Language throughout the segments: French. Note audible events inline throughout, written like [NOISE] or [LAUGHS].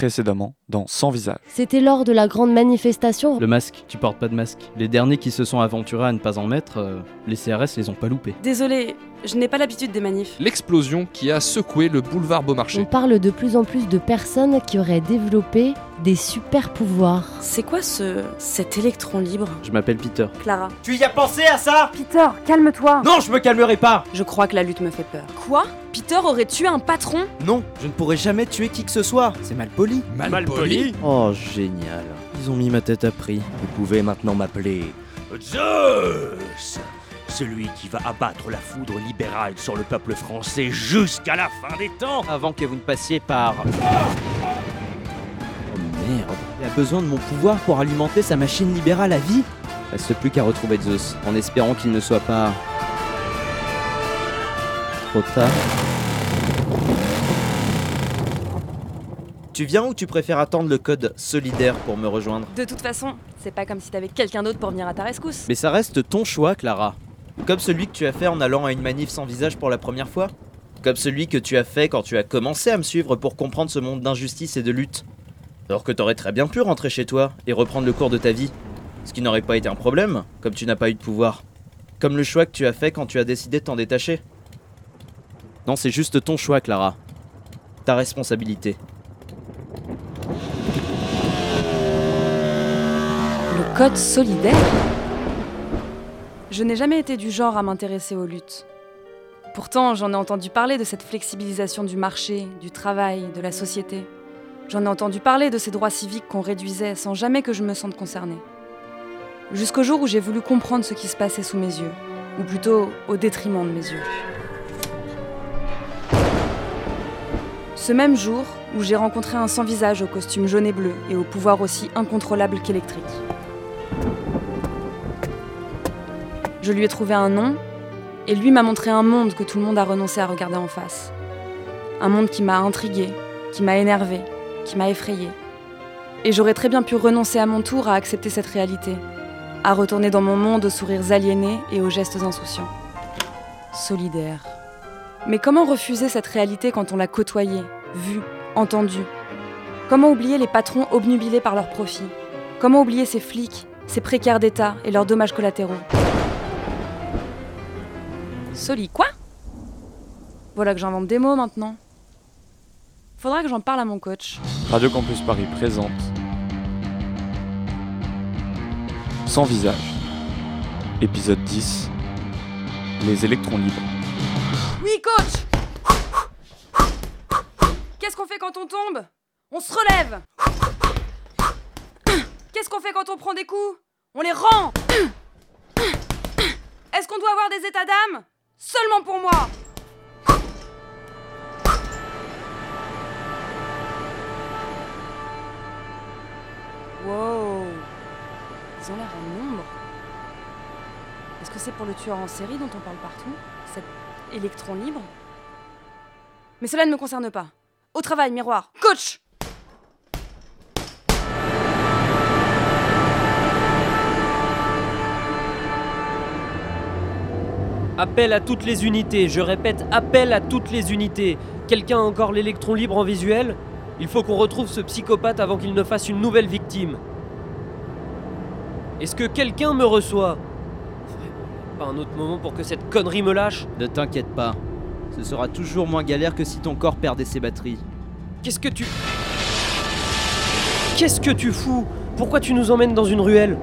précédemment dans Sans visage. C'était lors de la grande manifestation. Le masque, tu portes pas de masque. Les derniers qui se sont aventurés à ne pas en mettre, euh, les CRS les ont pas loupés. Désolé, je n'ai pas l'habitude des manifs. L'explosion qui a secoué le boulevard On Beaumarchais. parle de plus en plus de personnes qui auraient développé des super pouvoirs. C'est quoi ce. cet électron libre? Je m'appelle Peter. Clara. Tu y as pensé à ça? Peter, calme-toi Non, je me calmerai pas Je crois que la lutte me fait peur. Quoi? Peter aurait tué un patron? Non, je ne pourrai jamais tuer qui que ce soit. C'est mal poli. Mal poli. Oh, génial. Ils ont mis ma tête à prix. Vous pouvez maintenant m'appeler Zeus Celui qui va abattre la foudre libérale sur le peuple français jusqu'à la fin des temps Avant que vous ne passiez par... Oh merde. Il a besoin de mon pouvoir pour alimenter sa machine libérale à vie Reste plus qu'à retrouver Zeus, en espérant qu'il ne soit pas. trop tard. Tu viens ou tu préfères attendre le code solidaire pour me rejoindre? De toute façon, c'est pas comme si t'avais quelqu'un d'autre pour venir à ta rescousse. Mais ça reste ton choix, Clara. Comme celui que tu as fait en allant à une manif sans visage pour la première fois. Comme celui que tu as fait quand tu as commencé à me suivre pour comprendre ce monde d'injustice et de lutte. Alors que t'aurais très bien pu rentrer chez toi et reprendre le cours de ta vie. Ce qui n'aurait pas été un problème, comme tu n'as pas eu de pouvoir. Comme le choix que tu as fait quand tu as décidé de t'en détacher. Non, c'est juste ton choix, Clara. Ta responsabilité. Le code solidaire Je n'ai jamais été du genre à m'intéresser aux luttes. Pourtant, j'en ai entendu parler de cette flexibilisation du marché, du travail, de la société. J'en ai entendu parler de ces droits civiques qu'on réduisait sans jamais que je me sente concernée. Jusqu'au jour où j'ai voulu comprendre ce qui se passait sous mes yeux, ou plutôt au détriment de mes yeux. Ce même jour où j'ai rencontré un sans-visage au costume jaune et bleu et au pouvoir aussi incontrôlable qu'électrique. Je lui ai trouvé un nom et lui m'a montré un monde que tout le monde a renoncé à regarder en face. Un monde qui m'a intrigué, qui m'a énervé, qui m'a effrayé. Et j'aurais très bien pu renoncer à mon tour à accepter cette réalité, à retourner dans mon monde aux sourires aliénés et aux gestes insouciants. Solidaire. Mais comment refuser cette réalité quand on l'a côtoyée, vue, entendue? Comment oublier les patrons obnubilés par leurs profits? Comment oublier ces flics, ces précaires d'État et leurs dommages collatéraux? Soli, quoi? Voilà que j'invente des mots maintenant. Faudra que j'en parle à mon coach. Radio Campus Paris présente Sans visage. Épisode 10. Les électrons libres. Oui, coach Qu'est-ce qu'on fait quand on tombe? On se relève Qu'est-ce qu'on fait quand on prend des coups? On les rend Est-ce qu'on doit avoir des états d'âme? Seulement pour moi Wow Ils ont l'air en nombre. Est-ce que c'est pour le tueur en série dont on parle partout? Cet électron libre? Mais cela ne me concerne pas. Au travail, miroir. Coach Appel à toutes les unités, je répète, appel à toutes les unités. Quelqu'un a encore l'électron libre en visuel? Il faut qu'on retrouve ce psychopathe avant qu'il ne fasse une nouvelle victime. Est-ce que quelqu'un me reçoit? Pas un autre moment pour que cette connerie me lâche? Ne t'inquiète pas. Ce sera toujours moins galère que si ton corps perdait ses batteries. Qu'est-ce que tu... Qu'est-ce que tu fous? Pourquoi tu nous emmènes dans une ruelle?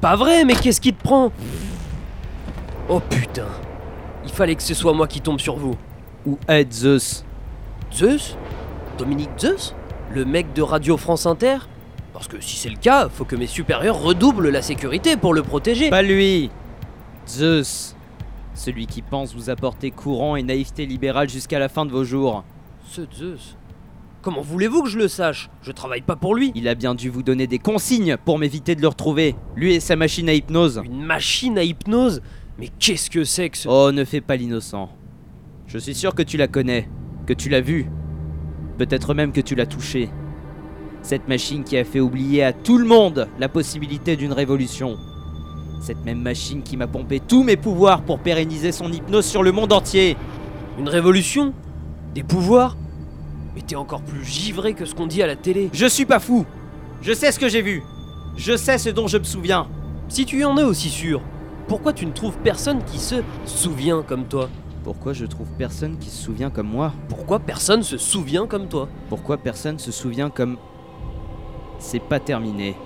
Pas vrai, mais qu'est-ce qui te prend? Oh putain Il fallait que ce soit moi qui tombe sur vous. Ou aide Zeus. Zeus? Dominique Zeus? Le mec de Radio France Inter? Parce que si c'est le cas, faut que mes supérieurs redoublent la sécurité pour le protéger. Pas lui Zeus. Celui qui pense vous apporter courant et naïveté libérale jusqu'à la fin de vos jours. Ce Zeus Comment voulez-vous que je le sache? Je travaille pas pour lui. Il a bien dû vous donner des consignes pour m'éviter de le retrouver. Lui et sa machine à hypnose. Une machine à hypnose? Mais qu'est-ce que c'est que ce... Oh, ne fais pas l'innocent. Je suis sûr que tu la connais, que tu l'as vue. Peut-être même que tu l'as touchée. Cette machine qui a fait oublier à tout le monde la possibilité d'une révolution. Cette même machine qui m'a pompé tous mes pouvoirs pour pérenniser son hypnose sur le monde entier. Une révolution? Des pouvoirs? Mais t'es encore plus givré que ce qu'on dit à la télé. Je suis pas fou Je sais ce que j'ai vu Je sais ce dont je me souviens Si tu en es aussi sûr, pourquoi tu ne trouves personne qui se souvient comme toi? Pourquoi je trouve personne qui se souvient comme moi? Pourquoi personne se souvient comme toi? Pourquoi personne se souvient comme. C'est pas terminé.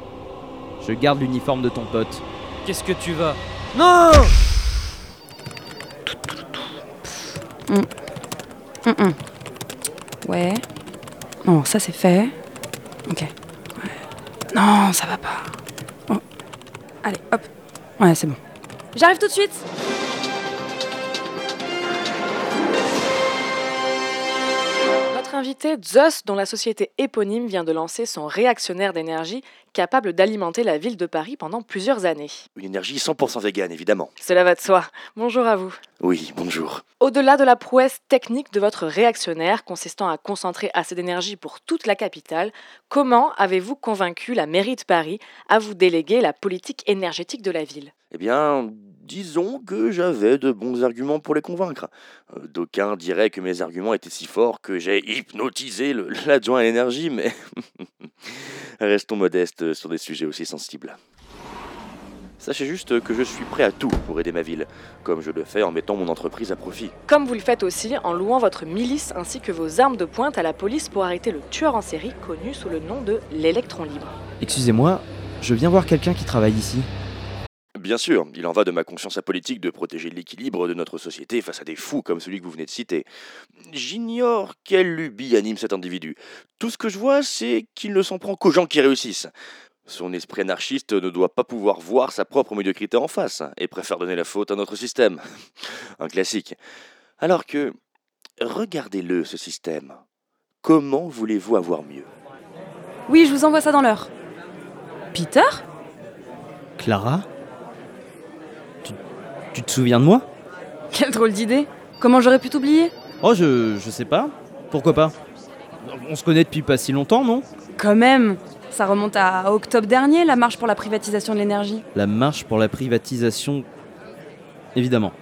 Je garde l'uniforme de ton pote. Qu'est-ce que tu vas? Non Hum, hum. Ouais. Non, ça c'est fait. Ok. Ouais. Non, ça va pas. Oh. Allez, hop. Ouais, c'est bon. J'arrive tout de suite. Invité, Zeus, dont la société éponyme vient de lancer son réactionnaire d'énergie capable d'alimenter la ville de Paris pendant plusieurs années. Une énergie 100% végane, évidemment. Cela va de soi. Bonjour à vous. Oui, bonjour. Au-delà de la prouesse technique de votre réactionnaire consistant à concentrer assez d'énergie pour toute la capitale, comment avez-vous convaincu la mairie de Paris à vous déléguer la politique énergétique de la ville? Eh bien, disons que j'avais de bons arguments pour les convaincre. Euh, D'aucuns diraient que mes arguments étaient si forts que j'ai hypnotisé [LAUGHS] l'adjoint à l'énergie, mais [LAUGHS] restons modestes sur des sujets aussi sensibles. Sachez juste que je suis prêt à tout pour aider ma ville, comme je le fais en mettant mon entreprise à profit. Comme vous le faites aussi en louant votre milice ainsi que vos armes de pointe à la police pour arrêter le tueur en série connu sous le nom de l'électron libre. Excusez-moi, je viens voir quelqu'un qui travaille ici. Bien sûr, il en va de ma conscience apolitique de protéger l'équilibre de notre société face à des fous comme celui que vous venez de citer. J'ignore quelle lubie anime cet individu. Tout ce que je vois, c'est qu'il ne s'en prend qu'aux gens qui réussissent. Son esprit anarchiste ne doit pas pouvoir voir sa propre médiocrité en face et préfère donner la faute à notre système. [LAUGHS] Un classique. Alors que, regardez-le, ce système. Comment voulez-vous avoir mieux? Oui, je vous envoie ça dans l'heure. Peter? Clara? Tu te souviens de moi Quelle drôle d'idée. Comment j'aurais pu t'oublier Oh, je, je sais pas. Pourquoi pas On se connaît depuis pas si longtemps, non Quand même. Ça remonte à octobre dernier, la marche pour la privatisation de l'énergie. La marche pour la privatisation. Évidemment.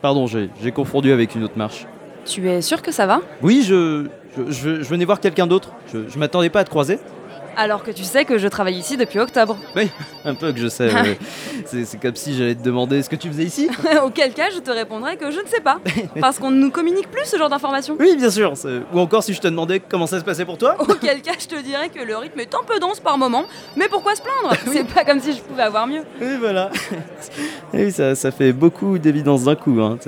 Pardon, j'ai confondu avec une autre marche. Tu es sûr que ça va? Oui, je, je, je- je venais voir quelqu'un d'autre. Je, je m'attendais pas à te croiser. Alors que tu sais que je travaille ici depuis octobre. Un peu que je sais. [LAUGHS] c'est comme si j'allais te demander ce que tu faisais ici? [LAUGHS] Auquel cas, je te répondrai que je ne sais pas. [LAUGHS] Parce qu'on ne nous communique plus ce genre d'informations. Oui, bien sûr. Ou encore si je te demandais comment ça se passait pour toi. Auquel cas, je te dirais que le rythme est un peu dense par moment. Mais pourquoi se plaindre? C'est pas comme si je pouvais avoir mieux. Oui, voilà. oui, ça, ça fait beaucoup d'évidence d'un coup. Hein.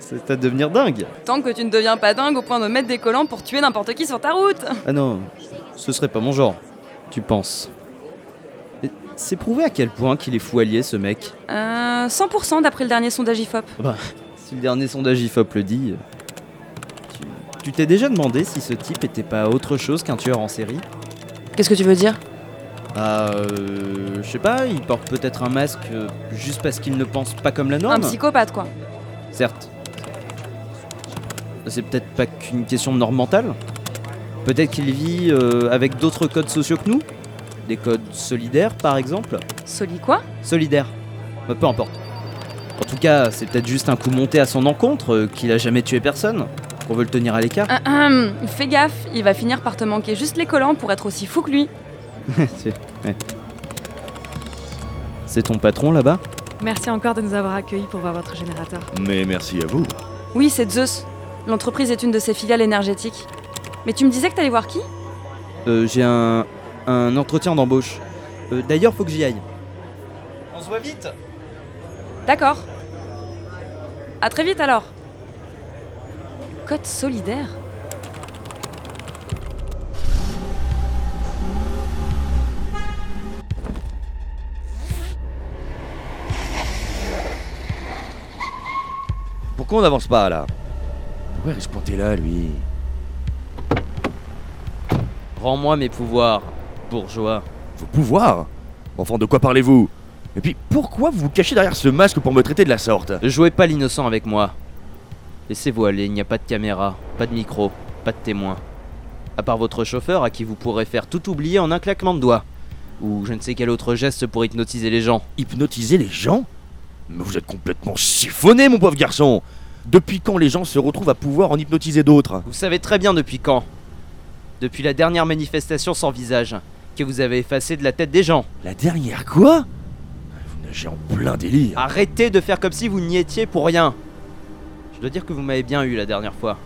C'est à devenir dingue. Tant que tu ne deviens pas dingue au point de mettre des collants pour tuer n'importe qui sur ta route. Ah non, ce serait pas mon genre. Tu penses C'est prouvé à quel point qu'il est fou allié, ce mec. Euh, 100% d'après le dernier sondage IFOP. Si le dernier sondage IFOP le dit. tu- Tu t'es déjà demandé si ce type était pas autre chose qu'un tueur en série Qu'est-ce que tu veux dire Ah, euh, je sais pas, il porte peut-être un masque euh, juste parce qu'il ne pense pas comme la norme. Un psychopathe, quoi. Certes. C'est peut-être pas qu'une question de norme mentale. Peut-être qu'il vit euh, avec d'autres codes sociaux que nous? Des codes solidaires, par exemple? Soli quoi? Solidaires. Bah, peu importe. En tout cas, c'est peut-être juste un coup monté à son encontre, euh, qu'il a jamais tué personne, qu'on veut le tenir à l'écart. Ahem, Fais gaffe, il va finir par te manquer juste les collants pour être aussi fou que lui. [LAUGHS] C'est ouais. C'est ton patron là-bas? Merci encore de nous avoir accueillis pour voir votre générateur. Mais merci à vous. Oui, c'est Zeus. L'entreprise est une de ses filiales énergétiques. Mais tu me disais que t'allais voir qui? Euh, J'ai un, un entretien d'embauche. Euh, D'ailleurs, faut que j'y aille. On se voit vite D'accord. À très vite alors. Code solidaire Pourquoi on n'avance pas là? Pourquoi il reste pointé là, lui? Rends-moi mes pouvoirs, bourgeois. Vos pouvoirs Enfin, de quoi parlez-vous Et puis, pourquoi vous vous cachez derrière ce masque pour me traiter de la sorte Ne jouez pas l'innocent avec moi. Laissez-vous aller, il n'y a pas de caméra, pas de micro, pas de témoin. À part votre chauffeur à qui vous pourrez faire tout oublier en un claquement de doigts. Ou je ne sais quel autre geste pour hypnotiser les gens. Hypnotiser les gens Mais vous êtes complètement siphonné, mon pauvre garçon Depuis quand les gens se retrouvent à pouvoir en hypnotiser d'autres Vous savez très bien depuis quand. Depuis la dernière manifestation sans visage, que vous avez effacé de la tête des gens. La dernière quoi? Vous nagez en plein délire. Arrêtez de faire comme si vous n'y étiez pour rien. Je dois dire que vous m'avez bien eu la dernière fois.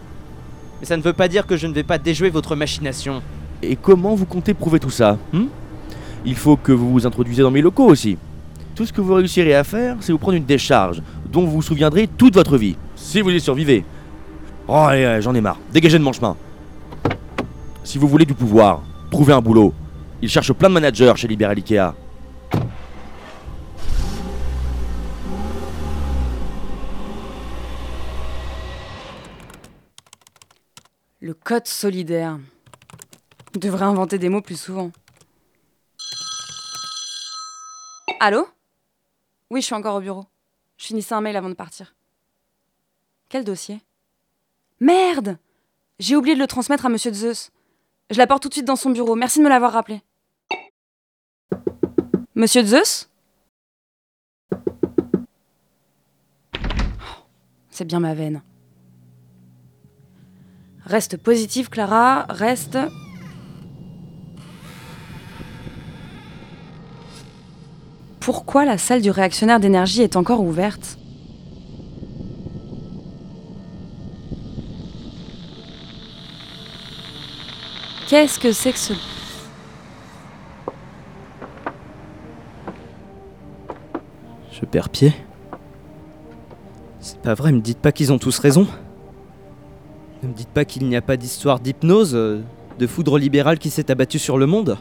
Mais ça ne veut pas dire que je ne vais pas déjouer votre machination. Et comment vous comptez prouver tout ça? Hmm? Il faut que vous vous introduisez dans mes locaux aussi. Tout ce que vous réussirez à faire, c'est vous prendre une décharge dont vous vous souviendrez toute votre vie. Si vous y survivez. Oh, allez, allez, j'en ai marre. Dégagez de mon chemin. Si vous voulez du pouvoir, trouvez un boulot. Il cherche plein de managers chez Liberal Ikea. Le code solidaire. Devrait inventer des mots plus souvent. Allô? Oui, je suis encore au bureau. Je finissais un mail avant de partir. Quel dossier? Merde J'ai oublié de le transmettre à Monsieur Zeus. Je l'apporte tout de suite dans son bureau. Merci de me l'avoir rappelé. Monsieur Zeus? C'est bien ma veine. Reste positive, Clara. Reste. Pourquoi la salle du réactionnaire d'énergie est encore ouverte? Qu'est-ce que c'est que ce... Je perds pied. C'est pas vrai, me dites pas qu'ils ont tous raison. Ne me dites pas qu'il n'y a pas d'histoire d'hypnose, euh, de foudre libérale qui s'est abattue sur le monde.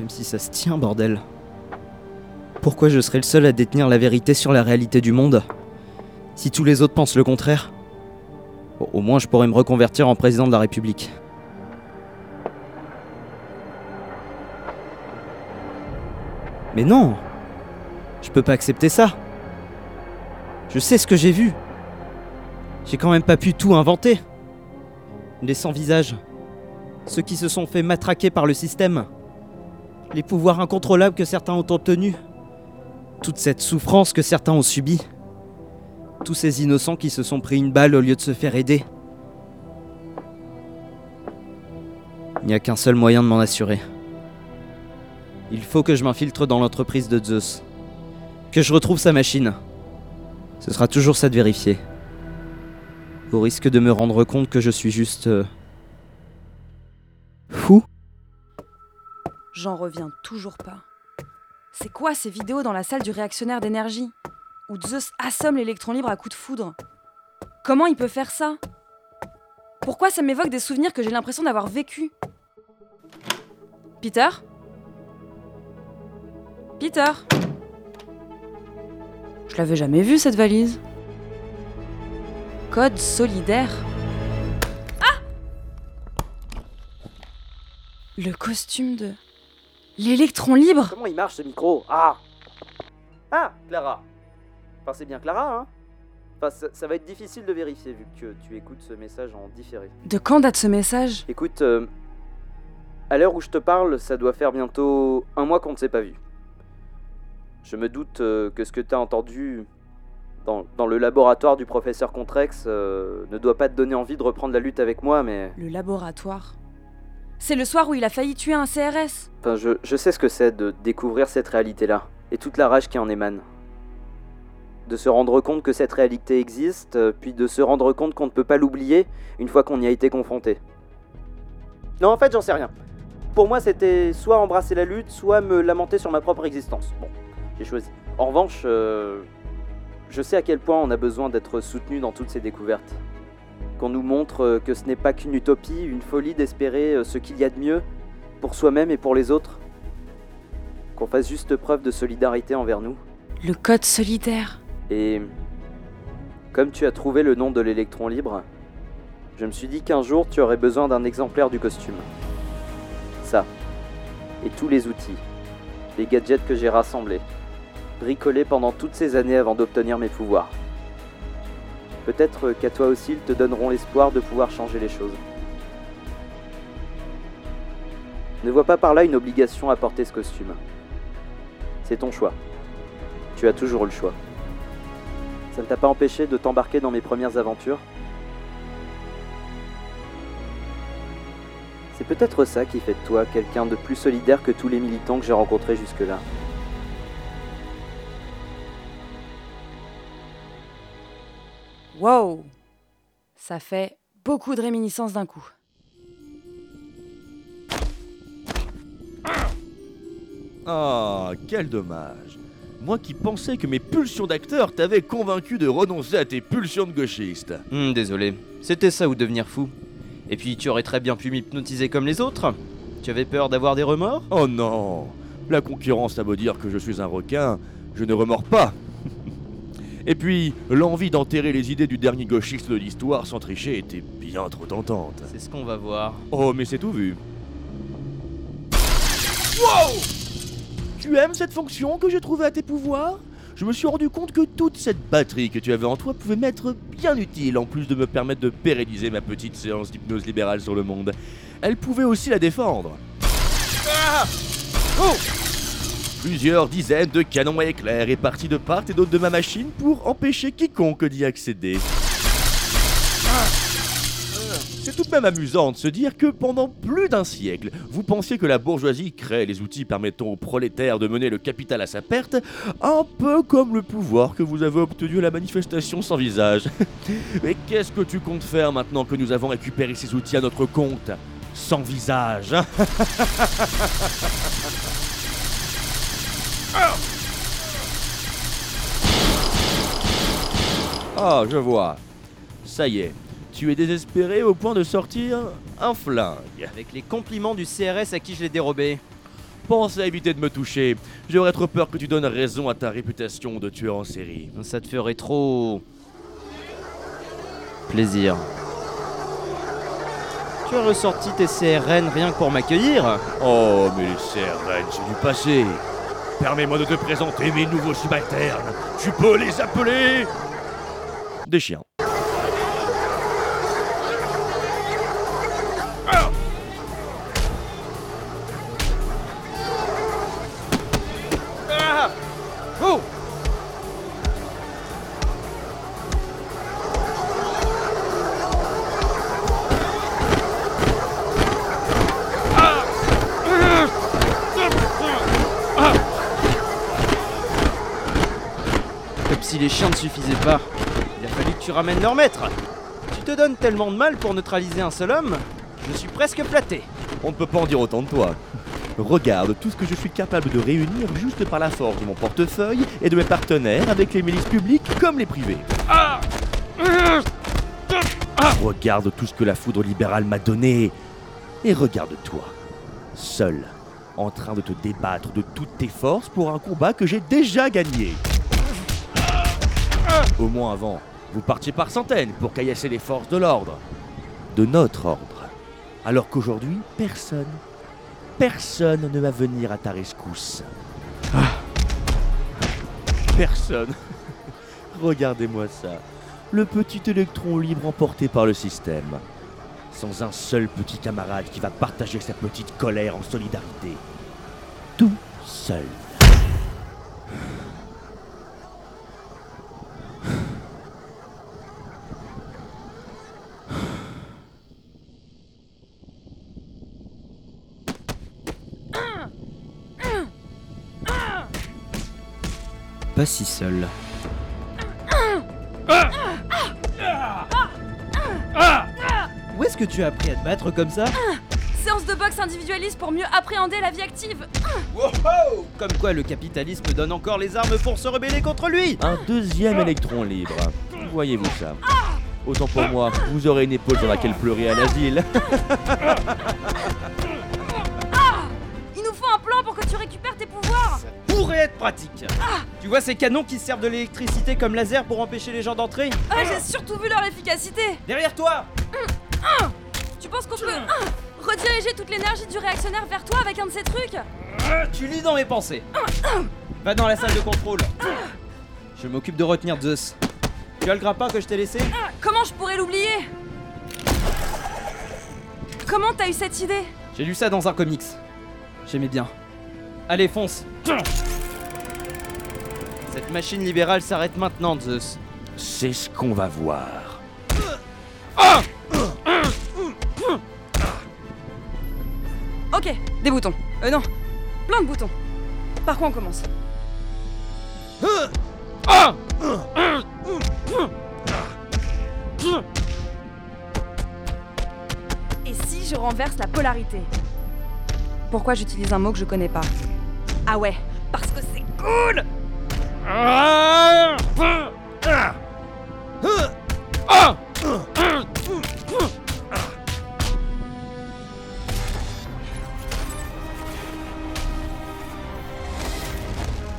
Même si ça se tient, bordel. Pourquoi je serais le seul à détenir la vérité sur la réalité du monde Si tous les autres pensent le contraire? Au moins je pourrais me reconvertir en président de la République. Mais non Je peux pas accepter ça. Je sais ce que j'ai vu. J'ai quand même pas pu tout inventer. Les sans-visages Ceux qui se sont fait matraquer par le système Les pouvoirs incontrôlables que certains ont obtenus Toute cette souffrance que certains ont subie Tous ces innocents qui se sont pris une balle au lieu de se faire aider Il n'y a qu'un seul moyen de m'en assurer. Il faut que je m'infiltre dans l'entreprise de Zeus. Que je retrouve sa machine. Ce sera toujours ça de vérifier. Au risque de me rendre compte que je suis juste... euh, fou J'en reviens toujours pas. C'est quoi ces vidéos dans la salle du réactionnaire d'énergie? Où Zeus assomme l'électron libre à coups de foudre. Comment il peut faire ça? Pourquoi ça m'évoque des souvenirs que j'ai l'impression d'avoir vécu Peter? Peter? Je l'avais jamais vue cette valise. Code solidaire. Ah! Le costume de. L'électron libre. Comment il marche ce micro? Ah! Ah, Clara Enfin, c'est bien Clara, hein Enfin, ça, ça va être difficile de vérifier vu que tu écoutes ce message en différé. De quand date ce message? Écoute, euh, à l'heure où je te parle, ça doit faire bientôt un mois qu'on ne s'est pas vu. Je me doute euh, que ce que tu as entendu dans, dans le laboratoire du professeur Contrex euh, ne doit pas te donner envie de reprendre la lutte avec moi, mais... Le laboratoire? C'est le soir où il a failli tuer un CRS. Enfin, je, je sais ce que c'est de découvrir cette réalité-là, et toute la rage qui en émane. De se rendre compte que cette réalité existe, euh, puis de se rendre compte qu'on ne peut pas l'oublier une fois qu'on y a été confronté. Non, en fait, j'en sais rien. Pour moi, c'était soit embrasser la lutte, soit me lamenter sur ma propre existence. Bon, j'ai choisi. En revanche, euh, je sais à quel point on a besoin d'être soutenu dans toutes ces découvertes. Qu'on nous montre euh, que ce n'est pas qu'une utopie, une folie d'espérer ce qu'il y a de mieux pour soi-même et pour les autres. Qu'on fasse juste preuve de solidarité envers nous. Le code solidaire. Et comme tu as trouvé le nom de l'électron libre, je me suis dit qu'un jour tu aurais besoin d'un exemplaire du costume. Ça. Et tous les outils. Les gadgets que j'ai rassemblés. Bricolés pendant toutes ces années avant d'obtenir mes pouvoirs. Peut-être qu'à toi aussi ils te donneront l'espoir de pouvoir changer les choses. Ne vois pas par là une obligation à porter ce costume. C'est ton choix. Tu as toujours le choix. Ça ne t'a pas empêché de t'embarquer dans mes premières aventures C'est peut-être ça qui fait de toi quelqu'un de plus solidaire que tous les militants que j'ai rencontrés jusque-là. Wow Ça fait beaucoup de réminiscences d'un coup. Ah, quel dommage. Moi qui pensais que mes pulsions d'acteur t'avaient convaincu de renoncer à tes pulsions de gauchiste. Hmm, désolé, c'était ça ou devenir fou. Et puis tu aurais très bien pu m'hypnotiser comme les autres. Tu avais peur d'avoir des remords? Oh non La concurrence a beau dire que je suis un requin, je ne remords pas. [LAUGHS] Et puis, l'envie d'enterrer les idées du dernier gauchiste de l'histoire sans tricher était bien trop tentante. C'est ce qu'on va voir. Oh, mais c'est tout vu. Wow Tu aimes cette fonction que j'ai trouvée à tes pouvoirs? Je me suis rendu compte que toute cette batterie que tu avais en toi pouvait m'être bien utile, en plus de me permettre de pérenniser ma petite séance d'hypnose libérale sur le monde. Elle pouvait aussi la défendre. Ah oh Plusieurs dizaines de canons à éclairs répartis de part et d'autre de ma machine pour empêcher quiconque d'y accéder. C'est tout de même amusant de se dire que pendant plus d'un siècle, vous pensiez que la bourgeoisie crée les outils permettant aux prolétaires de mener le capital à sa perte, un peu comme le pouvoir que vous avez obtenu à la manifestation sans visage. [LAUGHS] Mais qu'est-ce que tu comptes faire maintenant que nous avons récupéré ces outils à notre compte? Sans visage [LAUGHS] Ah, je vois. Ça y est, tu es désespéré au point de sortir un flingue. Avec les compliments du CRS à qui je l'ai dérobé. Pense à éviter de me toucher. J'aurais trop peur que tu donnes raison à ta réputation de tueur en série. Ça te ferait trop... plaisir. Tu as ressorti tes CRN rien que pour m'accueillir Oh, mais les CRN, c'est du passé. Permets-moi de te présenter mes nouveaux subalternes. Tu peux les appeler des chiens. Tu ramènes leur maître. Tu te donnes tellement de mal pour neutraliser un seul homme, je suis presque flatté. On ne peut pas en dire autant de toi. Regarde tout ce que je suis capable de réunir juste par la force de mon portefeuille et de mes partenaires avec les milices publiques comme les privées. Regarde tout ce que la foudre libérale m'a donné. Et regarde-toi, seul, en train de te débattre de toutes tes forces pour un combat que j'ai déjà gagné. Au moins avant, vous partiez par centaines pour caillasser les forces de l'ordre. De notre ordre. Alors qu'aujourd'hui, personne, personne ne va venir à ta rescousse. Personne. [LAUGHS] Regardez-moi ça. Le petit électron libre emporté par le système. Sans un seul petit camarade qui va partager sa petite colère en solidarité. Tout seul. Pas si seul. Où est-ce que tu as appris à te battre comme ça? Séance de boxe individualiste pour mieux appréhender la vie active. Comme quoi le capitalisme donne encore les armes pour se rebeller contre lui Un deuxième électron libre. Voyez-vous ça? Autant pour moi, vous aurez une épaule sur laquelle pleurer à l'asile. [LAUGHS] Il nous faut un plan pour que tu récupères tes pouvoirs. Pourrait être pratique Tu vois ces canons qui servent de l'électricité comme laser pour empêcher les gens d'entrer Ah, j'ai surtout vu leur efficacité. Derrière toi Tu penses qu'on peut ah, rediriger toute l'énergie du réactionnaire vers toi avec un de ces trucs Tu lis dans mes pensées Va dans la salle de contrôle Je m'occupe de retenir Zeus. Tu as le grappin que je t'ai laissé Ah, Comment je pourrais l'oublier Comment t'as eu cette idée J'ai lu ça dans un comics. J'aimais bien. Allez, fonce Cette machine libérale s'arrête maintenant, Zeus. C'est ce qu'on va voir. Ok, des boutons. Euh, non, plein de boutons. Par quoi on commence? Et si je renverse la polarité? Pourquoi j'utilise un mot que je connais pas? Ah ouais, parce que c'est cool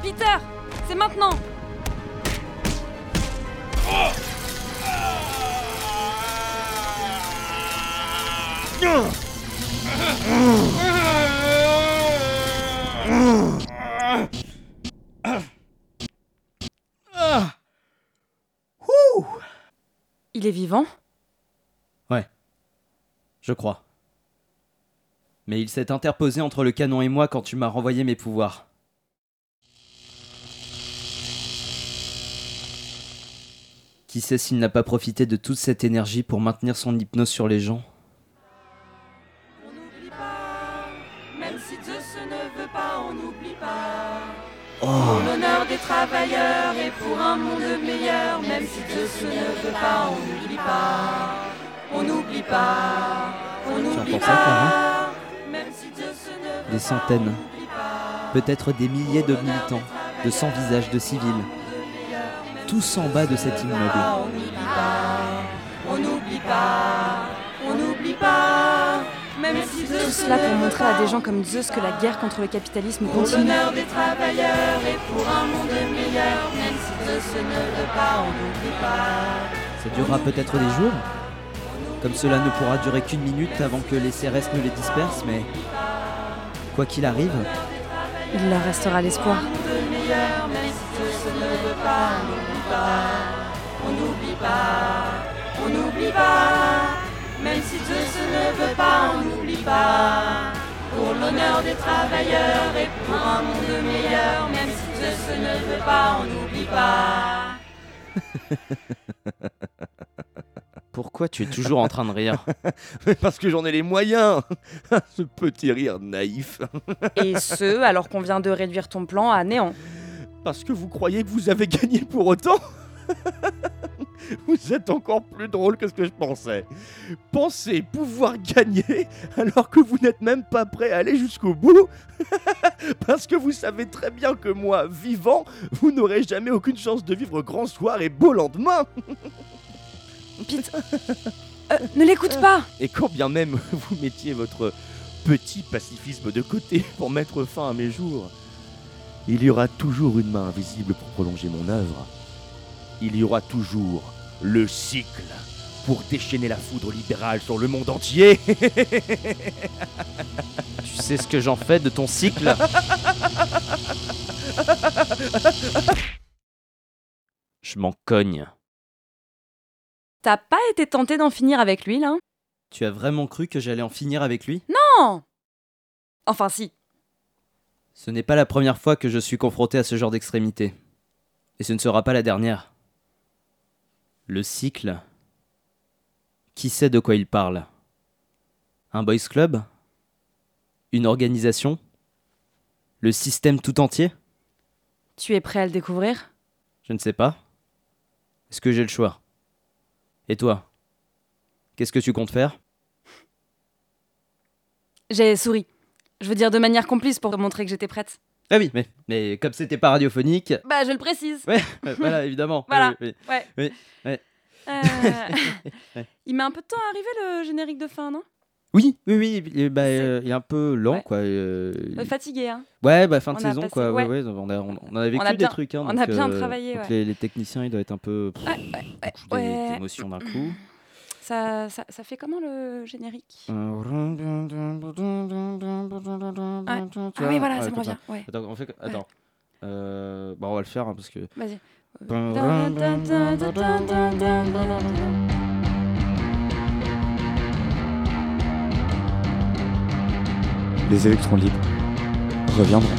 Peter C'est maintenant Je crois. Mais il s'est interposé entre le canon et moi quand tu m'as renvoyé mes pouvoirs. Qui sait s'il n'a pas profité de toute cette énergie pour maintenir son hypnose sur les gens? On n'oublie pas, même si Zeus ne veut pas, on n'oublie pas. Pour l'honneur des travailleurs et pour un monde meilleur, même si Zeus ne veut pas, on n'oublie pas. On n'oublie pas, on n'oublie Clara pas. Même si Zeus ne veut Des centaines, peut-être des milliers de militants, de sans visages de civils, tous en bas de cet immeuble. on n'oublie pas, on n'oublie pas, on n'oublie pas. Même si Zeus Tout cela pour montrer à des gens comme Zeus que la guerre contre le capitalisme continue. l'honneur des travailleurs et pour un monde meilleur, même si Zeus ne veut pas, on n'oublie pas. Ça durera peut-être des jours. Comme cela ne pourra durer qu'une minute avant que les CRS ne les dispersent, mais quoi qu'il arrive, Il leur restera l'espoir. On n'oublie pas, on n'oublie pas, même si Zeus ne veut pas, on n'oublie pas. Pour l'honneur des travailleurs et pour un monde meilleur, même si Zeus ne veut pas, on n'oublie pas. [LAUGHS] pourquoi tu es toujours en train de rire [LAUGHS] Mais parce que j'en ai les moyens [LAUGHS] Ce petit rire naïf. Et ce, alors qu'on vient de réduire ton plan à néant. Parce que vous croyez que vous avez gagné pour autant [LAUGHS] Vous êtes encore plus drôle que ce que je pensais. Pensez pouvoir gagner alors que vous n'êtes même pas prêt à aller jusqu'au bout Parce que vous savez très bien que moi, vivant, vous n'aurez jamais aucune chance de vivre grand soir et beau lendemain Pete, [LAUGHS] euh, ne l'écoute pas Et quand bien même [LAUGHS] vous mettiez votre petit pacifisme de côté pour mettre fin à mes jours, il y aura toujours une main invisible pour prolonger mon œuvre. Il y aura toujours le cycle pour déchaîner la foudre libérale sur le monde entier. [LAUGHS] Tu sais ce que j'en fais de ton cycle? Je m'en cogne. T'as pas été tenté d'en finir avec lui, là? Tu as vraiment cru que j'allais en finir avec lui? Non Enfin si. Ce n'est pas la première fois que je suis confronté à ce genre d'extrémité. Et ce ne sera pas la dernière. Le cycle. Qui sait de quoi il parle? Un boys club? Une organisation? Le système tout entier? Tu es prêt à le découvrir? Je ne sais pas. Est-ce que j'ai le choix? Et toi? Qu'est-ce que tu comptes faire? J'ai souri. Je veux dire de manière complice pour te montrer que j'étais prête. Ah oui, mais, mais comme c'était pas radiophonique. Bah, je le précise. Ouais, ouais, [LAUGHS] voilà, évidemment. [LAUGHS] Voilà. Oui, oui. Ouais. Oui, ouais. Euh, [LAUGHS] Il met un peu de temps à arriver le générique de fin, non? Oui, oui, oui, il est, bah, euh, il est un peu lent, Ouais. quoi. euh, Euh, Fatigué, hein Ouais, bah fin de On a saison, passé- quoi. Ouais, ouais. ouais, on, a, on, on a vécu On a des bien- trucs. Hein, on a donc, bien euh, travaillé, donc ouais. les, les techniciens, ils doivent être un peu. pff, Ouais, ouais, ouais. beaucoup d'é- ouais. d'émotions d'un coup. Ça, ça, ça fait comment le générique Euh, Ah oui, voilà, ça me revient. Ouais, Attends, on fait. Attends. Euh, bon, on va le faire hein, parce que. vas-y. les électrons libres reviendront.